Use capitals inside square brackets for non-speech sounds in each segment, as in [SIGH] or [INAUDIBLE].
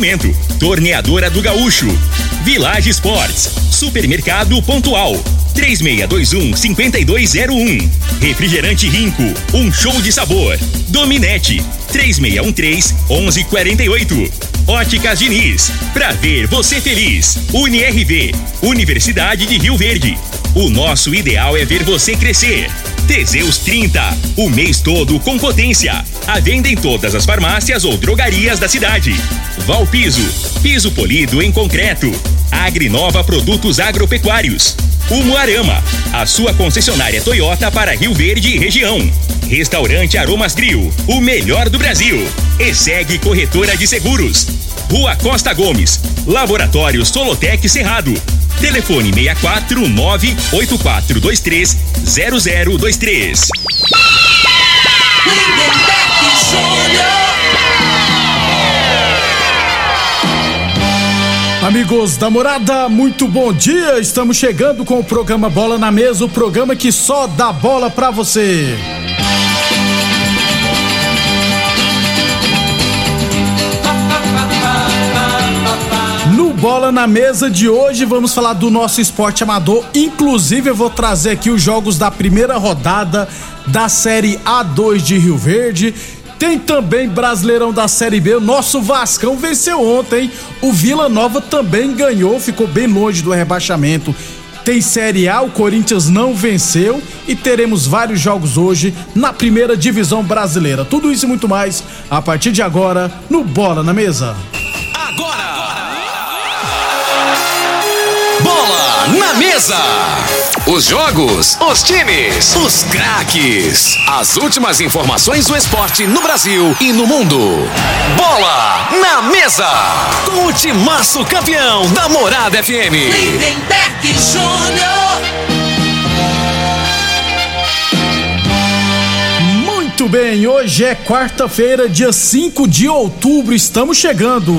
Oferecimento: Torneadora do Gaúcho, Village Sports, Supermercado Pontual, 3621 5201. Refrigerante Rinco, um show de sabor. Dominete, 3613 1148. Óticas Diniz, pra ver você feliz. UniRV, Universidade de Rio Verde. O nosso ideal é ver você crescer. Teseus 30, o mês todo com potência. A venda em todas as farmácias ou drogarias da cidade. Valpiso, piso polido em concreto. Agrinova Produtos Agropecuários. Umuarama, a sua concessionária Toyota para Rio Verde e região. Restaurante Aromas Grill, o melhor do Brasil. E segue Corretora de Seguros. Rua Costa Gomes, Laboratório Solotec Cerrado. Telefone 649 8423 0023. Amigos da morada, muito bom dia. Estamos chegando com o programa Bola na Mesa o programa que só dá bola pra você. Na Mesa de hoje vamos falar do nosso esporte amador. Inclusive, eu vou trazer aqui os jogos da primeira rodada da Série A2 de Rio Verde. Tem também Brasileirão da Série B. O nosso Vascão venceu ontem. O Vila Nova também ganhou, ficou bem longe do rebaixamento. Tem Série A, o Corinthians não venceu e teremos vários jogos hoje na primeira divisão brasileira. Tudo isso e muito mais a partir de agora no Bola na Mesa. Agora! Bola na Mesa! Os jogos, os times, os craques. As últimas informações do esporte no Brasil e no mundo. Bola na Mesa! Com o timaço campeão da Morada FM. Lindenberg Júnior. Muito bem, hoje é quarta-feira, dia 5 de outubro, estamos chegando.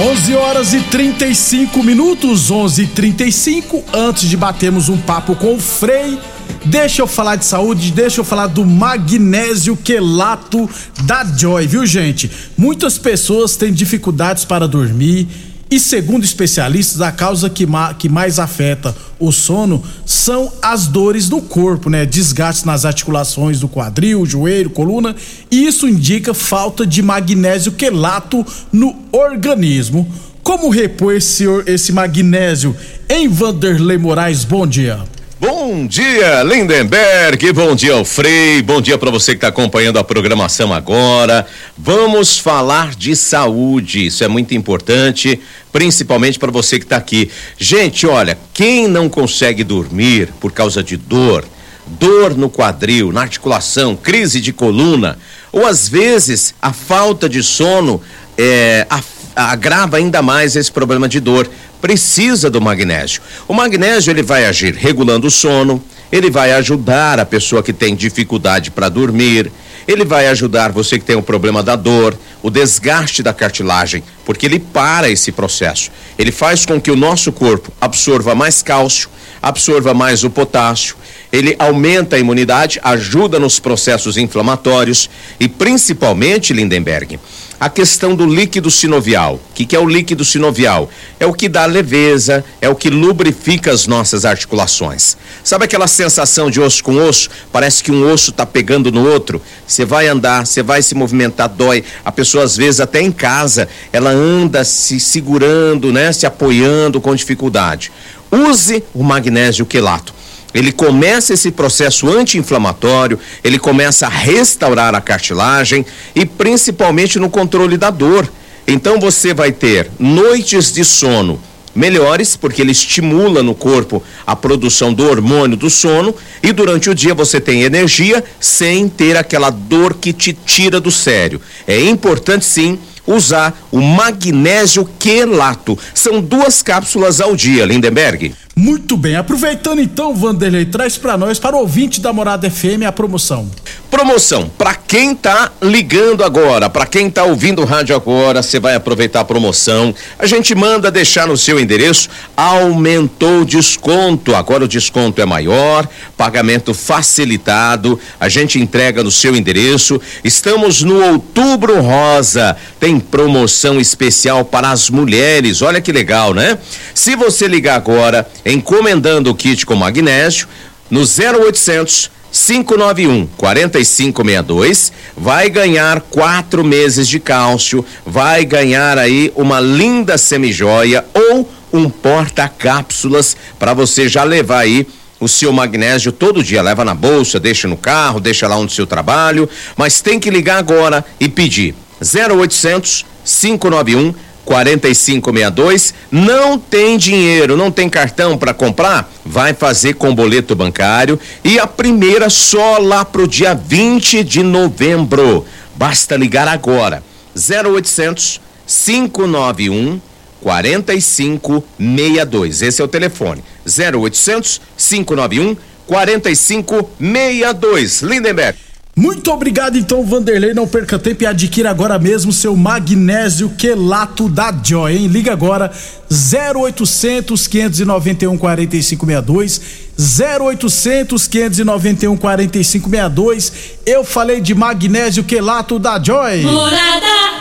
11 horas e 35 minutos, 11 e 35 Antes de batermos um papo com o Frei, deixa eu falar de saúde, deixa eu falar do magnésio quelato da Joy, viu gente? Muitas pessoas têm dificuldades para dormir e, segundo especialistas, a causa que, ma que mais afeta o sono são as dores no corpo, né? Desgastes nas articulações do quadril, joelho, coluna, e isso indica falta de magnésio quelato no organismo. Como repor esse, esse magnésio em Vanderlei Moraes? Bom dia. Bom dia, Lindenberg. Bom dia, Frei. Bom dia para você que está acompanhando a programação agora. Vamos falar de saúde. Isso é muito importante, principalmente para você que está aqui. Gente, olha, quem não consegue dormir por causa de dor, dor no quadril, na articulação, crise de coluna, ou às vezes a falta de sono é, agrava ainda mais esse problema de dor precisa do magnésio. O magnésio ele vai agir regulando o sono, ele vai ajudar a pessoa que tem dificuldade para dormir, ele vai ajudar você que tem o problema da dor, o desgaste da cartilagem, porque ele para esse processo. Ele faz com que o nosso corpo absorva mais cálcio, absorva mais o potássio, ele aumenta a imunidade, ajuda nos processos inflamatórios e principalmente, Lindenberg, a questão do líquido sinovial. O que, que, é o líquido sinovial? É o que dá leveza, é o que lubrifica as nossas articulações. Sabe aquela sensação de osso com osso? Parece que um osso está pegando no outro. Você vai andar, você vai se movimentar, dói. A pessoa, às vezes, até em casa, ela anda se segurando, né? Se apoiando com dificuldade. Use o magnésio quelato ele começa esse processo anti-inflamatório, ele começa a restaurar a cartilagem e principalmente no controle da dor. Então você vai ter noites de sono melhores, porque ele estimula no corpo a produção do hormônio do sono, e durante o dia você tem energia sem ter aquela dor que te tira do sério. É importante sim usar o magnésio quelato. São duas cápsulas ao dia, Lindenberg. Muito bem, aproveitando então, Vanderlei, traz para nós, para o ouvinte da Morada FM, a promoção. Promoção, para quem tá ligando agora, para quem tá ouvindo o rádio agora, você vai aproveitar a promoção. A gente manda deixar no seu endereço, aumentou o desconto, agora o desconto é maior, pagamento facilitado, a gente entrega no seu endereço. Estamos no Outubro Rosa, tem promoção especial para as mulheres, olha que legal, né? Se você ligar agora, encomendando o kit com magnésio no 0800 591 4562 vai ganhar quatro meses de cálcio, vai ganhar aí uma linda semijoia ou um porta-cápsulas para você já levar aí o seu magnésio todo dia, leva na bolsa, deixa no carro, deixa lá onde seu trabalho, mas tem que ligar agora e pedir. 0800 591 4562. Não tem dinheiro, não tem cartão para comprar? Vai fazer com boleto bancário e a primeira só lá pro dia 20 de novembro. Basta ligar agora. 0800 591 4562. Esse é o telefone. 0800 591 4562. Lindenberg. Muito obrigado, então, Vanderlei. Não perca tempo e adquira agora mesmo seu magnésio quelato da Joy, hein? Liga agora 0800 591 4562 0800 591 4562. Eu falei de magnésio quelato da Joy. Morada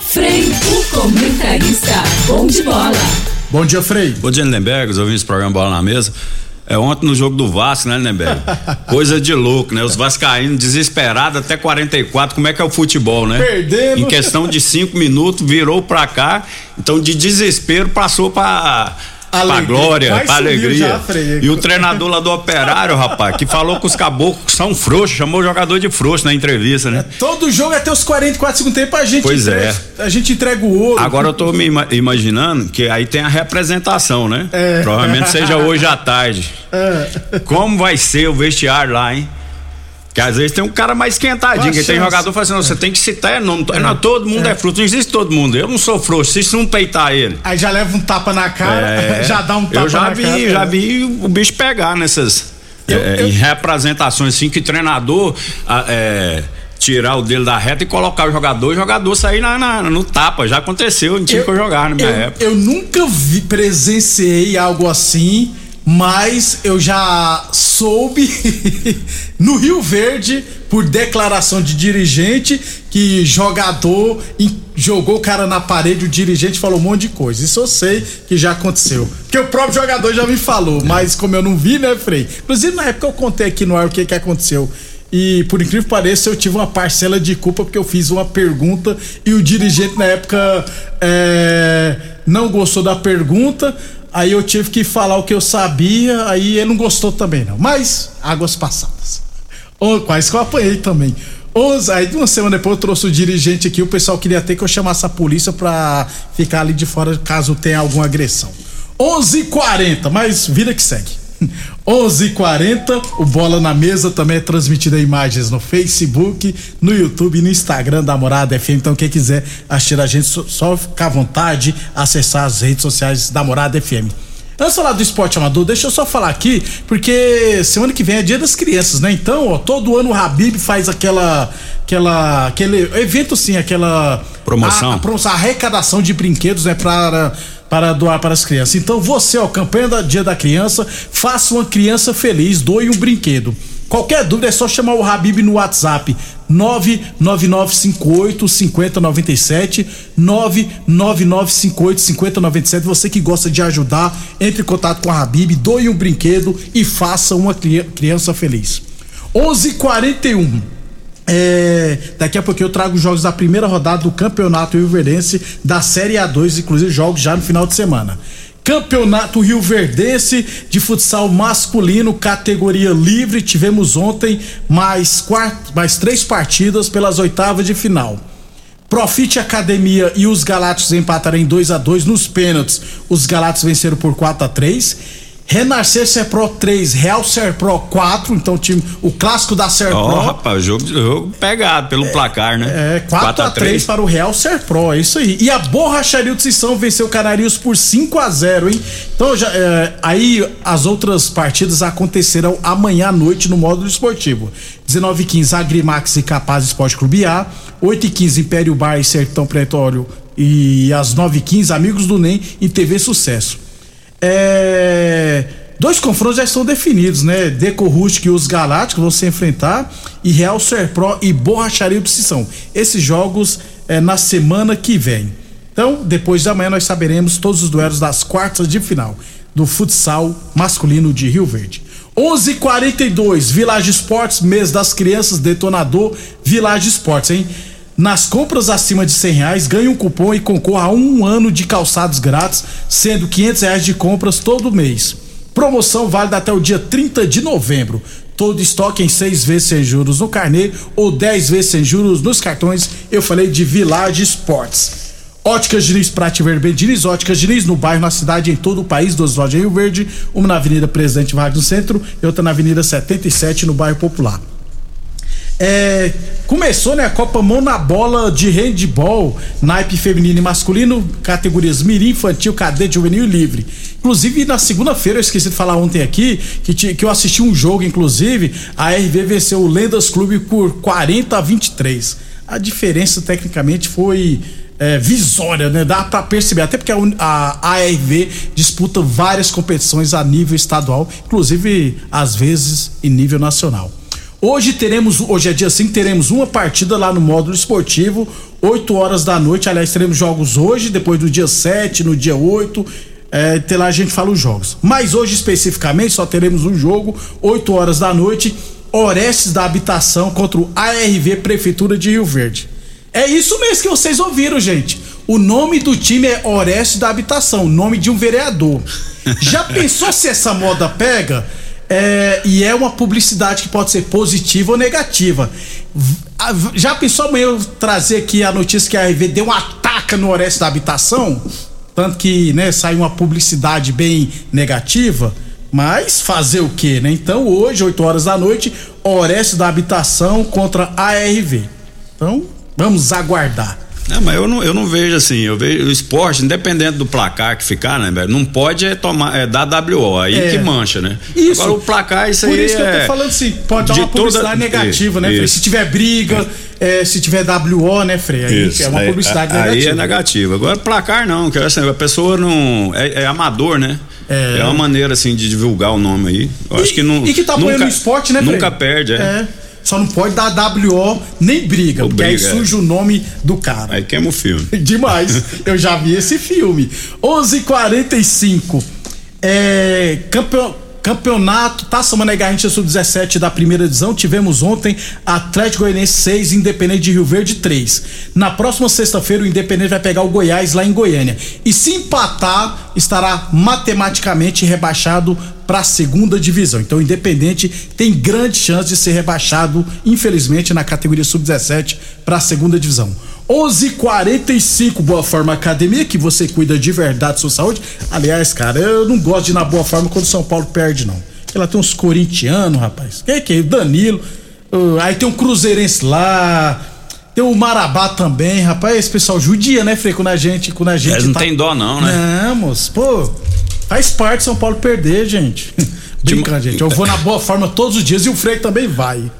Frei, o comentarista bom de bola. Bom dia, Frei. Bom dia, Lindenberg, os ouvintes do programa Bola na Mesa. É ontem no jogo do Vasco, né, Lindenberg? [LAUGHS] Coisa de louco, né? Os vascaínos desesperados até 44. Como é que é o futebol, né? Perdendo. Em questão de cinco minutos, virou pra cá. Então, de desespero, passou pra pra glória, pra alegria. e o treinador lá do Operário, rapaz, que falou que os caboclos são frouxos, chamou o jogador de frouxo na entrevista, né? Todo jogo até os 44 segundos tempo a gente Pois entrega, é. a gente entrega o ouro. Agora eu tô me ima- imaginando que aí tem a representação, né? É. Provavelmente seja hoje à tarde. Como vai ser o vestiário lá, hein? Que às vezes tem um cara mais esquentadinho, que tem jogador falando assim, não, você tem que citar nome. Não, todo mundo é. fruto, não existe todo mundo. Eu não sou frouxo, se não peitar ele. Aí já leva um tapa na cara, É, [LAUGHS] já dá um tapa Eu já na vi, cara. já vi o bicho pegar nessas Eu- é, eu- em representações assim que treinador é, tirar o dele da reta e colocar o jogador, o jogador sair na, na- no tapa. Já aconteceu em time que eu jogava na minha eu, época. eu nunca vi, presenciei algo assim, mas eu já soube [LAUGHS] no Rio Verde, por declaração de dirigente, que jogador jogou o cara na parede, o dirigente falou um monte de coisa. Isso eu sei que já aconteceu. Porque o próprio jogador já me falou, mas como eu não vi, né, Frei? Inclusive, na época eu contei aqui no ar o que, que aconteceu. E por incrível que pareça, eu tive uma parcela de culpa porque eu fiz uma pergunta e o dirigente na época é, não gostou da pergunta. Aí eu tive que falar o que eu sabia, aí ele não gostou também não. Mas águas passadas. Quase que eu apanhei também. Onze, aí uma semana depois eu trouxe o dirigente aqui, o pessoal queria até que eu chamasse a polícia pra ficar ali de fora caso tenha alguma agressão. 11:40, mas vida que segue. [LAUGHS] 11:40, o Bola na Mesa também é transmitido em imagens no Facebook, no YouTube e no Instagram da Morada FM. Então quem quiser assistir a gente só, ficar à vontade, acessar as redes sociais da Morada FM. Antes de falar do esporte amador, deixa eu só falar aqui, porque semana que vem é dia das crianças, né? Então, ó, todo ano o Habib faz aquela. aquela aquele evento, sim, aquela. Promoção. A, a promoção, a arrecadação de brinquedos, né? Para, para doar para as crianças. Então, você, ó, campanha do Dia da Criança, faça uma criança feliz, doe um brinquedo. Qualquer dúvida é só chamar o Habib no WhatsApp 99958 5097 99958 5097 você que gosta de ajudar entre em contato com a Habib doe um brinquedo e faça uma cri- criança feliz 11:41 é, daqui a pouco eu trago os jogos da primeira rodada do Campeonato Rio Verdense da Série A2, inclusive jogos já no final de semana. Campeonato Rio Verdense de futsal masculino, categoria livre. Tivemos ontem mais, quatro, mais três partidas pelas oitavas de final. Profit Academia e os Galácticos empataram em 2 a 2 nos pênaltis. Os Galácticos venceram por 4 a 3 Renascer Serpro 3, Real Serpro 4, então o time, o clássico da Serpro. Ó, rapaz, jogo, jogo pegado pelo placar, né? É, 4 a 3 para o Real Serpro, é isso aí. E a Borracharia de Sissão venceu o Canarios por 5 a 0 hein? Então, já, é, aí as outras partidas acontecerão amanhã à noite no módulo esportivo. 19 h 15 Agrimax e Capaz Esporte Clube A, 8 h 15 Império Bar e Sertão Pretório e às 9 h 15 Amigos do NEM e TV Sucesso. É, dois confrontos já estão definidos, né? Deco Rústico e os Galácticos vão se enfrentar e Real Serpro e Borracharia do Sissão. Esses jogos é na semana que vem. Então, depois da manhã nós saberemos todos os duelos das quartas de final do futsal masculino de Rio Verde. 11:42 Village Esportes, mês das crianças, detonador Village Esportes, hein? Nas compras acima de 100 reais, ganhe um cupom e concorra a um ano de calçados grátis, sendo 500 reais de compras todo mês. Promoção válida até o dia 30 de novembro. Todo estoque em seis vezes sem juros no carnê ou 10 vezes sem juros nos cartões. Eu falei de Village Sports. Óticas Diniz, Prate Verde Diniz, Óticas Diniz, no bairro, na cidade, em todo o país, duas lojas em Rio Verde, uma na Avenida Presidente Vargas no centro e outra na Avenida 77 no bairro Popular. É, começou né, a Copa Mão na Bola de Handball, naipe feminino e masculino, categorias Mirim, Infantil, Cadete, Juvenil e Livre. Inclusive, na segunda-feira, eu esqueci de falar ontem aqui, que, que eu assisti um jogo, inclusive, a RV venceu o Lendas Clube por 40 a 23. A diferença, tecnicamente, foi é, visória, né? Dá para perceber, até porque a, a ARV disputa várias competições a nível estadual, inclusive às vezes em nível nacional. Hoje teremos, hoje é dia 5, teremos uma partida lá no módulo esportivo, 8 horas da noite. Aliás, teremos jogos hoje, depois do dia 7, no dia 8. É, até lá a gente fala os jogos. Mas hoje especificamente só teremos um jogo, 8 horas da noite, Orestes da Habitação contra o ARV Prefeitura de Rio Verde. É isso mesmo que vocês ouviram, gente. O nome do time é Orestes da Habitação, nome de um vereador. [LAUGHS] Já pensou se essa moda pega? É, e é uma publicidade que pode ser positiva ou negativa. Já pensou amanhã eu trazer aqui a notícia que a RV deu um ataque no Orestes da Habitação? Tanto que, né, saiu uma publicidade bem negativa. Mas fazer o que, né? Então, hoje, 8 horas da noite, Orestes da Habitação contra a ARV. Então, vamos aguardar. Não, mas eu não, eu não vejo assim, eu vejo o esporte, independente do placar que ficar, né, velho? Não pode é tomar, é dar WO, aí é. que mancha, né? Isso. Agora o placar, isso Por aí. Por isso que eu tô é falando assim, pode dar uma publicidade toda... negativa, né, Frei? Se tiver briga, é. se tiver WO, né, Frei? Aí isso. é uma publicidade aí, negativa. Aí é negativo. Agora placar não, que assim, a pessoa não. É, é amador, né? É. é uma maneira assim de divulgar o nome aí. Eu e, acho que não. E que tá apoiando o esporte, né, Frei? Nunca perde, é. Só não pode dar WO nem briga, Ou porque aí surge é. o nome do cara. Aí queima o filme. [LAUGHS] Demais. Eu já vi esse filme. 11:45. É, campeão Campeonato Taça Mané Garrincha Sub-17 da primeira divisão. Tivemos ontem Atlético Goianiense 6, Independente de Rio Verde 3. Na próxima sexta-feira, o Independente vai pegar o Goiás lá em Goiânia. E se empatar, estará matematicamente rebaixado para a segunda divisão. Então, o Independente tem grande chance de ser rebaixado, infelizmente, na categoria Sub-17 para a segunda divisão. 11:45 Boa Forma Academia, que você cuida de verdade sua saúde. Aliás, cara, eu não gosto de ir na Boa Forma quando o São Paulo perde, não. Ela tem uns corintianos, rapaz. Quem é que é? Danilo. Uh, aí tem um Cruzeirense lá. Tem o Marabá também, rapaz. Esse pessoal judia, né, Frei? Quando a gente. Quando a gente Eles não tá... tem dó, não, né? Não, moço. Pô, faz parte São Paulo perder, gente. [LAUGHS] Brincando, gente. Eu vou na boa forma todos os dias e o Frei também vai.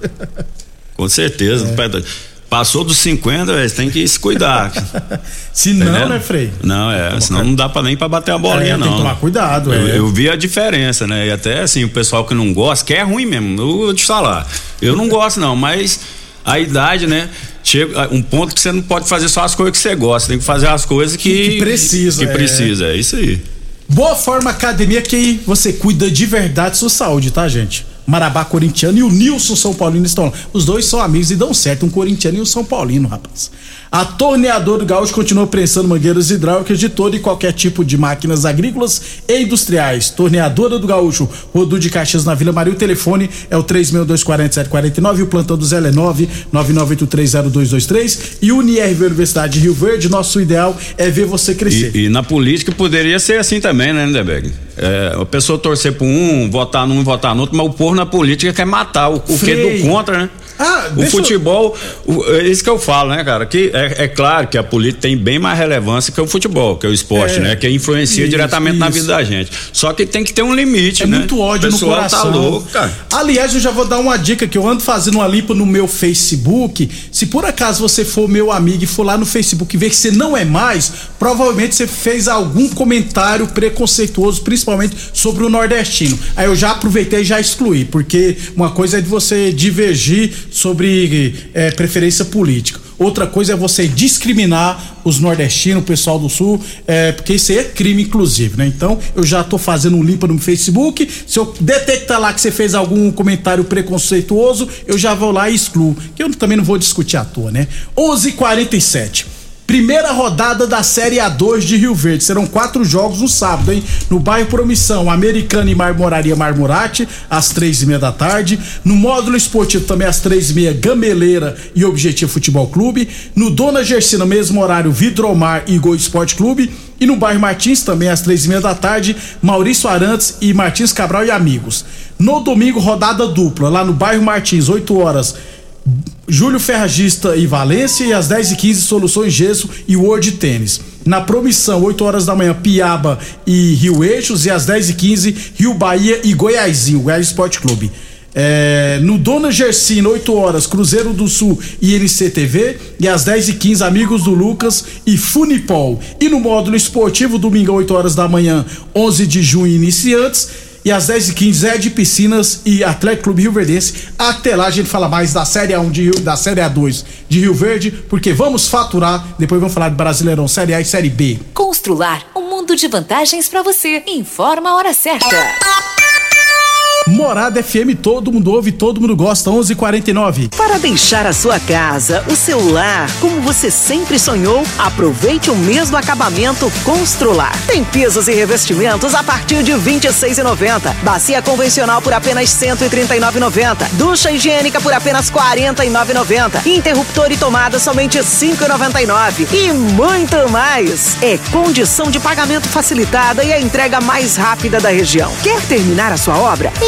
Com certeza. É. Passou dos 50, véio, tem que se cuidar. [LAUGHS] se não, tá né, Frei? Não, é, senão não dá pra nem pra bater a bolinha, é, não. Tem que tomar cuidado, eu, é. Eu vi a diferença, né? E até assim, o pessoal que não gosta, que é ruim mesmo, eu vou te falar. Eu não gosto, não, mas a idade, né? Chega um ponto que você não pode fazer só as coisas que você gosta, tem que fazer as coisas que, que precisa. Que é. precisa, é isso aí. Boa Forma Academia que você cuida de verdade sua saúde, tá, gente? Marabá corintiano e o Nilson São Paulino estão lá. Os dois são amigos e dão certo, um corintiano e um São Paulino, rapaz. A Torneadora do Gaúcho continua prensando mangueiras hidráulicas de todo e qualquer tipo de máquinas agrícolas e industriais. Torneadora do Gaúcho, Rodu de Caxias na Vila Maria. O telefone é o 3624749 e o plantão do Zé é 999830223 e Unirv Universidade de Rio Verde. Nosso ideal é ver você crescer. E, e na política poderia ser assim também, né, Lindeberg? É, a pessoa torcer por um, votar num, votar no outro, mas o povo na política quer matar o, o que é do contra, né? Ah, o futebol, o, é isso que eu falo, né, cara? Que é, é, claro que a política tem bem mais relevância que o futebol, que é o esporte, é, né? Que influencia isso, diretamente isso. na vida da gente. Só que tem que ter um limite, é né? muito ódio no tá coração. Tá louco, cara. Aliás, eu já vou dar uma dica que eu ando fazendo uma limpa no meu Facebook. Se por acaso você for meu amigo e for lá no Facebook e ver que você não é mais, provavelmente você fez algum comentário preconceituoso, principalmente sobre o nordestino. Aí eu já aproveitei e já excluí, porque uma coisa é de você divergir sobre é, preferência política. Outra coisa é você discriminar os nordestinos, o pessoal do sul, é, porque isso aí é crime, inclusive, né? Então, eu já tô fazendo um limpa no Facebook. Se eu detectar lá que você fez algum comentário preconceituoso, eu já vou lá e excluo. Que eu também não vou discutir à toa, né? 11:47 h 47 Primeira rodada da Série A2 de Rio Verde. Serão quatro jogos no sábado, hein? No bairro Promissão, Americana e Marmoraria Marmorate, às três e meia da tarde. No módulo esportivo também às três e meia, Gameleira e Objetivo Futebol Clube. No Dona Gersina, mesmo horário, Vidromar e Gol Esporte Clube. E no bairro Martins, também às três e meia da tarde, Maurício Arantes e Martins Cabral e amigos. No domingo, rodada dupla, lá no bairro Martins, 8 horas Júlio Ferragista e Valência e às 10h15 Soluções Gesso e World Tênis. Na promissão, 8 horas da manhã, Piaba e Rio Eixos e às 10h15 Rio Bahia e Goiásinho, Goiás Esporte Clube. É, no Dona Gersina, 8 horas, Cruzeiro do Sul e NCTV. E às 10h15, Amigos do Lucas e Funipol. E no módulo esportivo, domingo, 8 horas da manhã, 11 de junho, iniciantes e às 10h15 Zé de Piscinas e Atlético Clube Rio Verdense. Até lá a gente fala mais da Série A1 de Rio, da Série A2 de Rio Verde, porque vamos faturar, depois vamos falar de Brasileirão Série A e Série B. Constrular um mundo de vantagens para você. Informa a hora certa. Morada FM, todo mundo ouve, todo mundo gosta, 11:49. Para deixar a sua casa, o seu lar, como você sempre sonhou, aproveite o mês do acabamento Constrular. Tem pisos e revestimentos a partir de 26,90. Bacia convencional por apenas 139,90. Ducha higiênica por apenas 49,90. Interruptor e tomada somente 5,99. E muito mais. É condição de pagamento facilitada e a entrega mais rápida da região. Quer terminar a sua obra?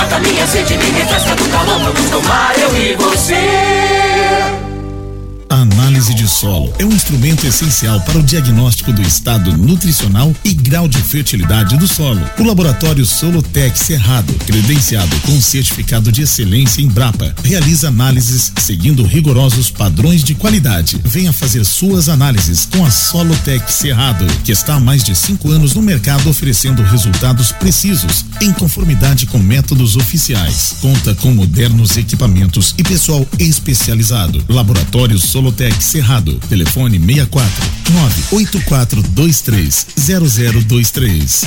Mata minha sede, me refresca do calor. Vamos tomar eu e você. A análise de solo é um instrumento essencial para o diagnóstico do estado nutricional e grau de fertilidade do solo. O laboratório Solotec Cerrado, credenciado com certificado de excelência em Brapa, realiza análises seguindo rigorosos padrões de qualidade. Venha fazer suas análises com a Solotec Cerrado, que está há mais de cinco anos no mercado oferecendo resultados precisos, em conformidade com métodos oficiais. Conta com modernos equipamentos e pessoal especializado. Laboratório Solotec Cerrado. Telefone 64 98423 0023.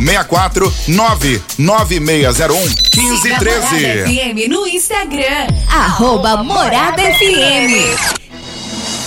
64 99601 1513. FM no Instagram. Arroba Morada FM.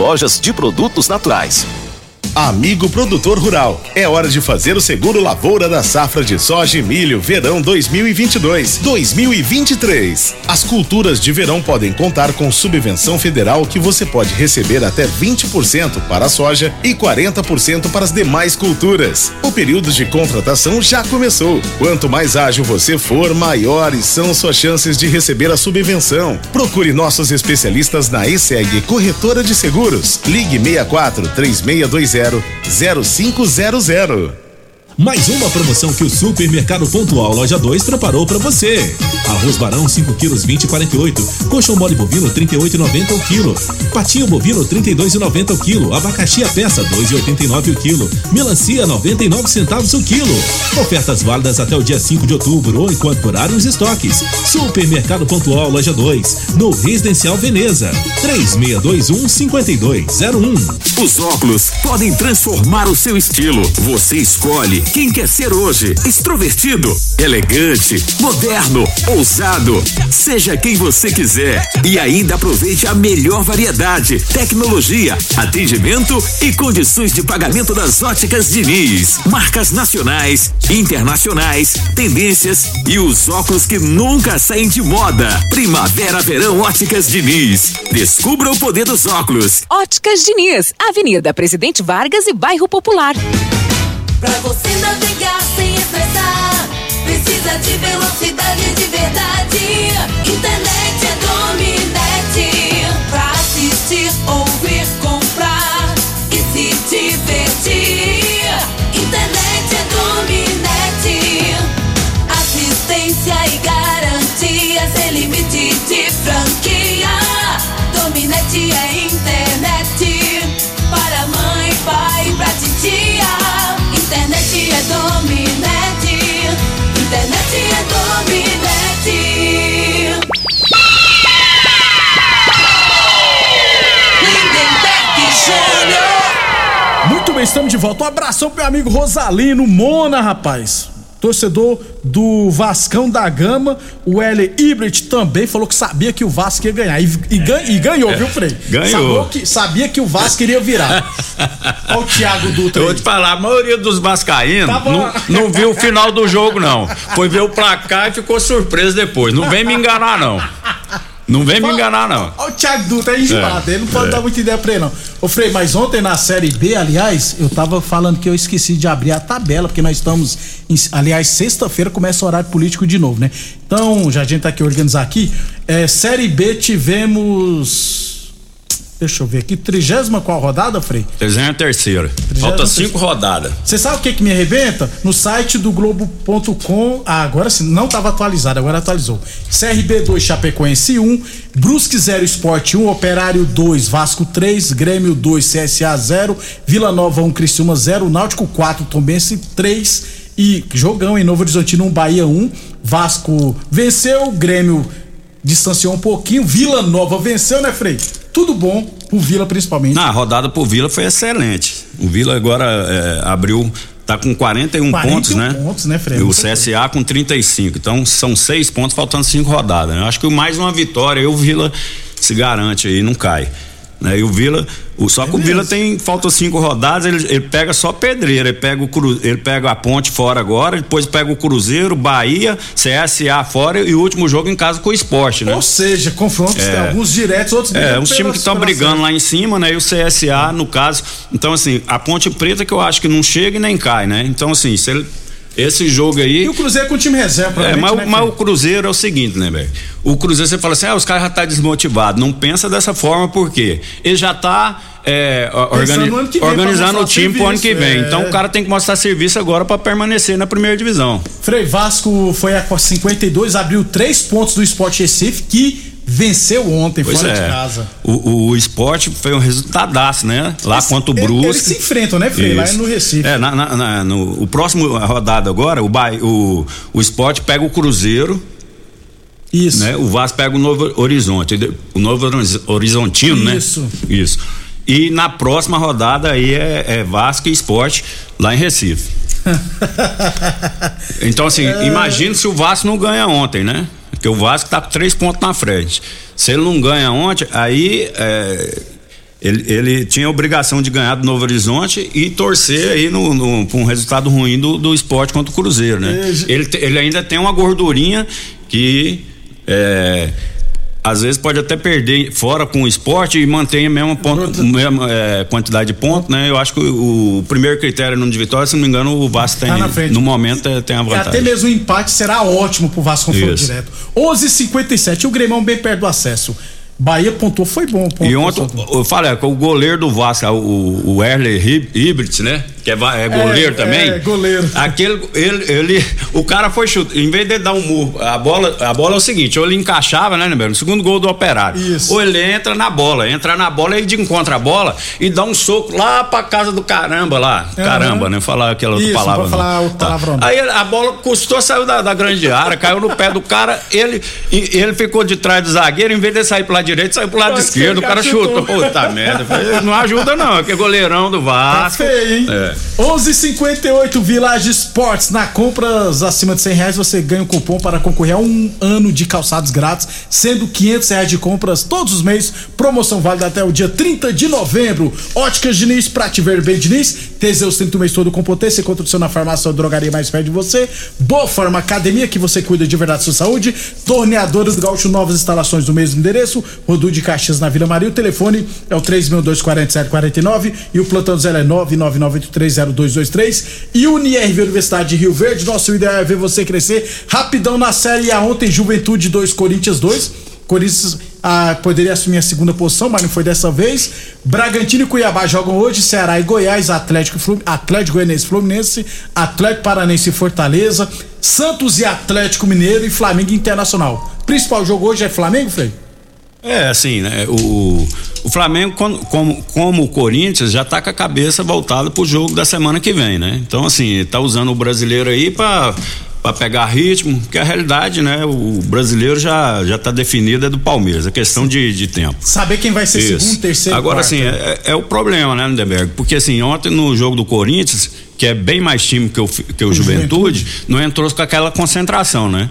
lojas de produtos naturais. Amigo produtor rural, é hora de fazer o seguro lavoura da safra de soja e milho verão 2022-2023. As culturas de verão podem contar com subvenção federal que você pode receber até 20% para a soja e 40% para as demais culturas. O período de contratação já começou. Quanto mais ágil você for, maiores são suas chances de receber a subvenção. Procure nossos especialistas na ESEG Corretora de Seguros. Ligue 64 3620 0500. Mais uma promoção que o Supermercado Pontual Loja 2 preparou para você. Arroz Barão 5 quilos 20,48. Coxão mole bovino 38,90 o quilo. Patinho bovino 32,90 o quilo. Abacaxi a peça 2,89 o quilo. Melancia 99 centavos o quilo. Ofertas válidas até o dia 5 de outubro ou enquanto durarem os estoques. Supermercado Pontual Loja 2, no Residencial Veneza. 3621 5201. Os óculos podem transformar o seu estilo. Você escolhe quem quer ser hoje. Extrovertido, elegante, moderno, ousado. Seja quem você quiser. E ainda aproveite a melhor variedade, tecnologia, atendimento e condições de pagamento das óticas Diniz. Marcas nacionais, internacionais, tendências e os óculos que nunca saem de moda. Primavera, verão, óticas Diniz. Descubra o poder dos óculos. Óticas Diniz, Avenida Presidente Vargas e Bairro Popular. Pra você navegar sem estressar, precisa de velocidade de verdade. Estamos de volta. Um abração pro meu amigo Rosalino Mona, rapaz. Torcedor do Vascão da Gama, o L. Ibrit também falou que sabia que o Vasco ia ganhar. E, e gan- e ganhou, viu, Frei? [LAUGHS] Ganhou. Sabia que, sabia que o Vasco iria virar. [LAUGHS] Olha o Thiago Dutra Eu vou te falar, a maioria dos vascaínos Tava- não, não viu o final do jogo, não. Foi ver o placar e ficou surpreso depois. Não vem me enganar, não. Não vem me enganar, não. Olha o Thiago Dutra é enjoado, É, ele não pode é. dar muita ideia pra ele, não. Ô, Frei, mas ontem na Série B, aliás, eu tava falando que eu esqueci de abrir a tabela, porque nós estamos. Em, aliás, sexta-feira começa o horário político de novo, né? Então, já a gente tá aqui organizar aqui. É, série B tivemos. Deixa eu ver aqui, trigésima qual rodada, Frei? Desenho é a terceira. Falta cinco rodadas. Você sabe o que que me arrebenta? No site do Globo.com, ah, agora sim, não estava atualizado, agora atualizou. CRB 2, Chapecoense 1, Brusque 0, Esporte 1, Operário 2, Vasco 3, Grêmio 2, CSA 0, Vila Nova 1, Criciúma 0, Náutico 4, Tombense 3 e jogão em Novo Horizontino 1, Bahia 1, Vasco venceu, Grêmio distanciou um pouquinho, Vila Nova venceu, né, Frei? Tudo bom pro Vila principalmente. Na a rodada pro Vila foi excelente. O Vila agora é, abriu. Tá com 41, 41 pontos, né? pontos, né, Fred? E o CSA com 35. Então são seis pontos, faltando cinco rodadas. né? Eu acho que mais uma vitória, aí o Vila se garante aí, não cai. Né? E o Vila, o, só que o Vila tem, faltam cinco rodadas, ele, ele pega só pedreira, ele pega, o cru, ele pega a ponte fora agora, depois pega o Cruzeiro, Bahia, CSA fora e o último jogo em casa com o esporte, né? Ou seja, confrontos, É. alguns diretos, outros É, uns times que estão brigando lá em cima, né? E o CSA, no caso. Então, assim, a Ponte Preta que eu acho que não chega e nem cai, né? Então, assim, se ele- esse jogo aí. E o Cruzeiro com o time reserva, É, mas, o- né, mas o? Cruzeiro é o seguinte, né, velho? O Cruzeiro você fala assim, ah, os caras já tá desmotivados. Não pensa dessa forma, por quê? Ele já tá é, organi- organizando o time pro ano que serviço, vem. é. Então o cara tem que mostrar serviço agora pra permanecer na primeira divisão. Frei Vasco foi a 52, abriu três pontos do Sport Recife, que venceu ontem Pois fora é. de casa. O, o, esporte foi um resultadaço, né? Lá Eles- contra o Brusque. eles se enfrentam, né, Frei? Lá Isso. no Recife. É, na, na- na- no o próximo rodada agora, o, o, o esporte pega o Cruzeiro. Isso. Né? O Vasco pega o Novo Horizonte. O Novo Horiz- Horizontino, né? Isso. Isso. E na próxima rodada aí é, é Vasco e Esporte lá em Recife. [LAUGHS] Então, assim, É. imagina se o Vasco não ganha ontem, né? Porque o Vasco tá com três pontos na frente. Se ele não ganha ontem, aí é, ele, ele tinha a obrigação de ganhar do Novo Horizonte e torcer aí no, no, um resultado ruim do, do esporte contra o Cruzeiro, né? Ele, ele ainda tem uma gordurinha que. é, às vezes pode até perder fora com o esporte e mantém a mesma, ponto, mesma é, quantidade de pontos, né? Eu acho que o, o primeiro critério no de vitória, se não me engano, o Vasco tem, Tá na frente. no momento é, tem a E vantagem. até mesmo o empate será ótimo pro Vasco confronto Isso. direto. 11:57 o Grêmio bem perto do acesso. Bahia pontuou, foi bom. o ponto E ontem, eu falei, o goleiro do Vasco, o, o Erler Hibrit, né? Que é, é goleiro É, também. é, goleiro. Aquele, ele, ele, o cara foi chutar, em vez de dar um murro, a bola, a bola é o seguinte, ou ele encaixava, né, Neberno? Segundo gol do operário. Ou ele entra na bola, entra na bola, ele encontra a bola e dá um soco lá pra casa do caramba lá. Aham. Caramba, né? Falar aquela outra Isso, palavra. não. falar outra Tá. palavra. Aí a bola custou, saiu da, da grande área, caiu no pé do cara, ele, ele ficou de trás do zagueiro, em vez de sair pro lado direito, saiu pro lado esquerdo, o cara chutou. Puta merda. Não ajuda não, é que é goleirão do Vasco. Tá feio, hein? É. 11:58 Village Sports. Na compras acima de 100 reais você ganha um cupom para concorrer a um ano de calçados grátis, sendo 500 reais de compras todos os meses. Promoção válida até o dia 30 de novembro. Óticas Diniz, Prate Ver bem Diniz. Teseus 30 o mês todo com potência. Encontra o seu na farmácia ou drogaria mais perto de você. Boa Forma Academia, que você cuida de verdade da sua saúde. Torneadores do Gaúcho, novas instalações do mesmo endereço. Rodu de Caxias na Vila Maria. O telefone é o 3624749 e o plantão zero é 999830223. E Unirv Universidade de Rio Verde. Nosso ideal é ver você crescer rapidão na Série A. Ontem, Juventude 2, Corinthians 2. Corinthians ah, poderia assumir a segunda posição, mas não foi dessa vez. Bragantino e Cuiabá jogam hoje, Ceará e Goiás, Atlético, e Flu- Atlético Goianiense Fluminense, Atlético Paranense e Fortaleza, Santos e Atlético Mineiro e Flamengo Internacional. Principal jogo hoje é Flamengo, Frei? É, assim, né? O, o Flamengo, como, como o Corinthians, já tá com a cabeça voltada pro jogo da semana que vem, né? Então, assim, tá usando o brasileiro aí pra, pra pegar ritmo, que a realidade, né? O brasileiro já, já tá definido, é do Palmeiras, é questão de, de tempo. Saber quem vai ser Isso. segundo, terceiro, Agora, quarto. assim, é, é o problema, né, Lindenberg? Porque, assim, ontem no jogo do Corinthians, que é bem mais time que o, que o Juventude, não entrou com aquela concentração, né?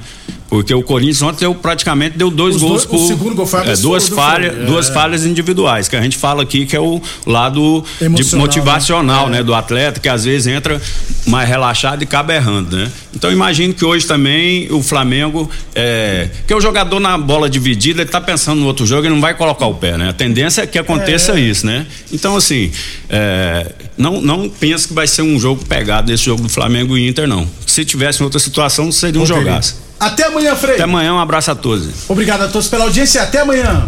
Porque o Corinthians ontem deu, praticamente deu dois Os gols dois- o por. segundo gol é, duas falhas, É. duas falhas individuais, que a gente fala aqui que é o lado de motivacional, né? né? Do atleta, que às vezes entra mais relaxado e acaba errando, né? Então imagino que hoje também o Flamengo, é, que o jogador na bola dividida, ele tá pensando no outro jogo e não vai colocar o pé, né? A tendência é que aconteça É. isso, né? Então, assim, é, não, não penso que vai ser um jogo pegado esse jogo do Flamengo e Inter, não. Se tivesse em outra situação, seria um jogaço. Até amanhã, Frei. Até amanhã, um abraço a todos. Obrigado a todos pela audiência e até amanhã.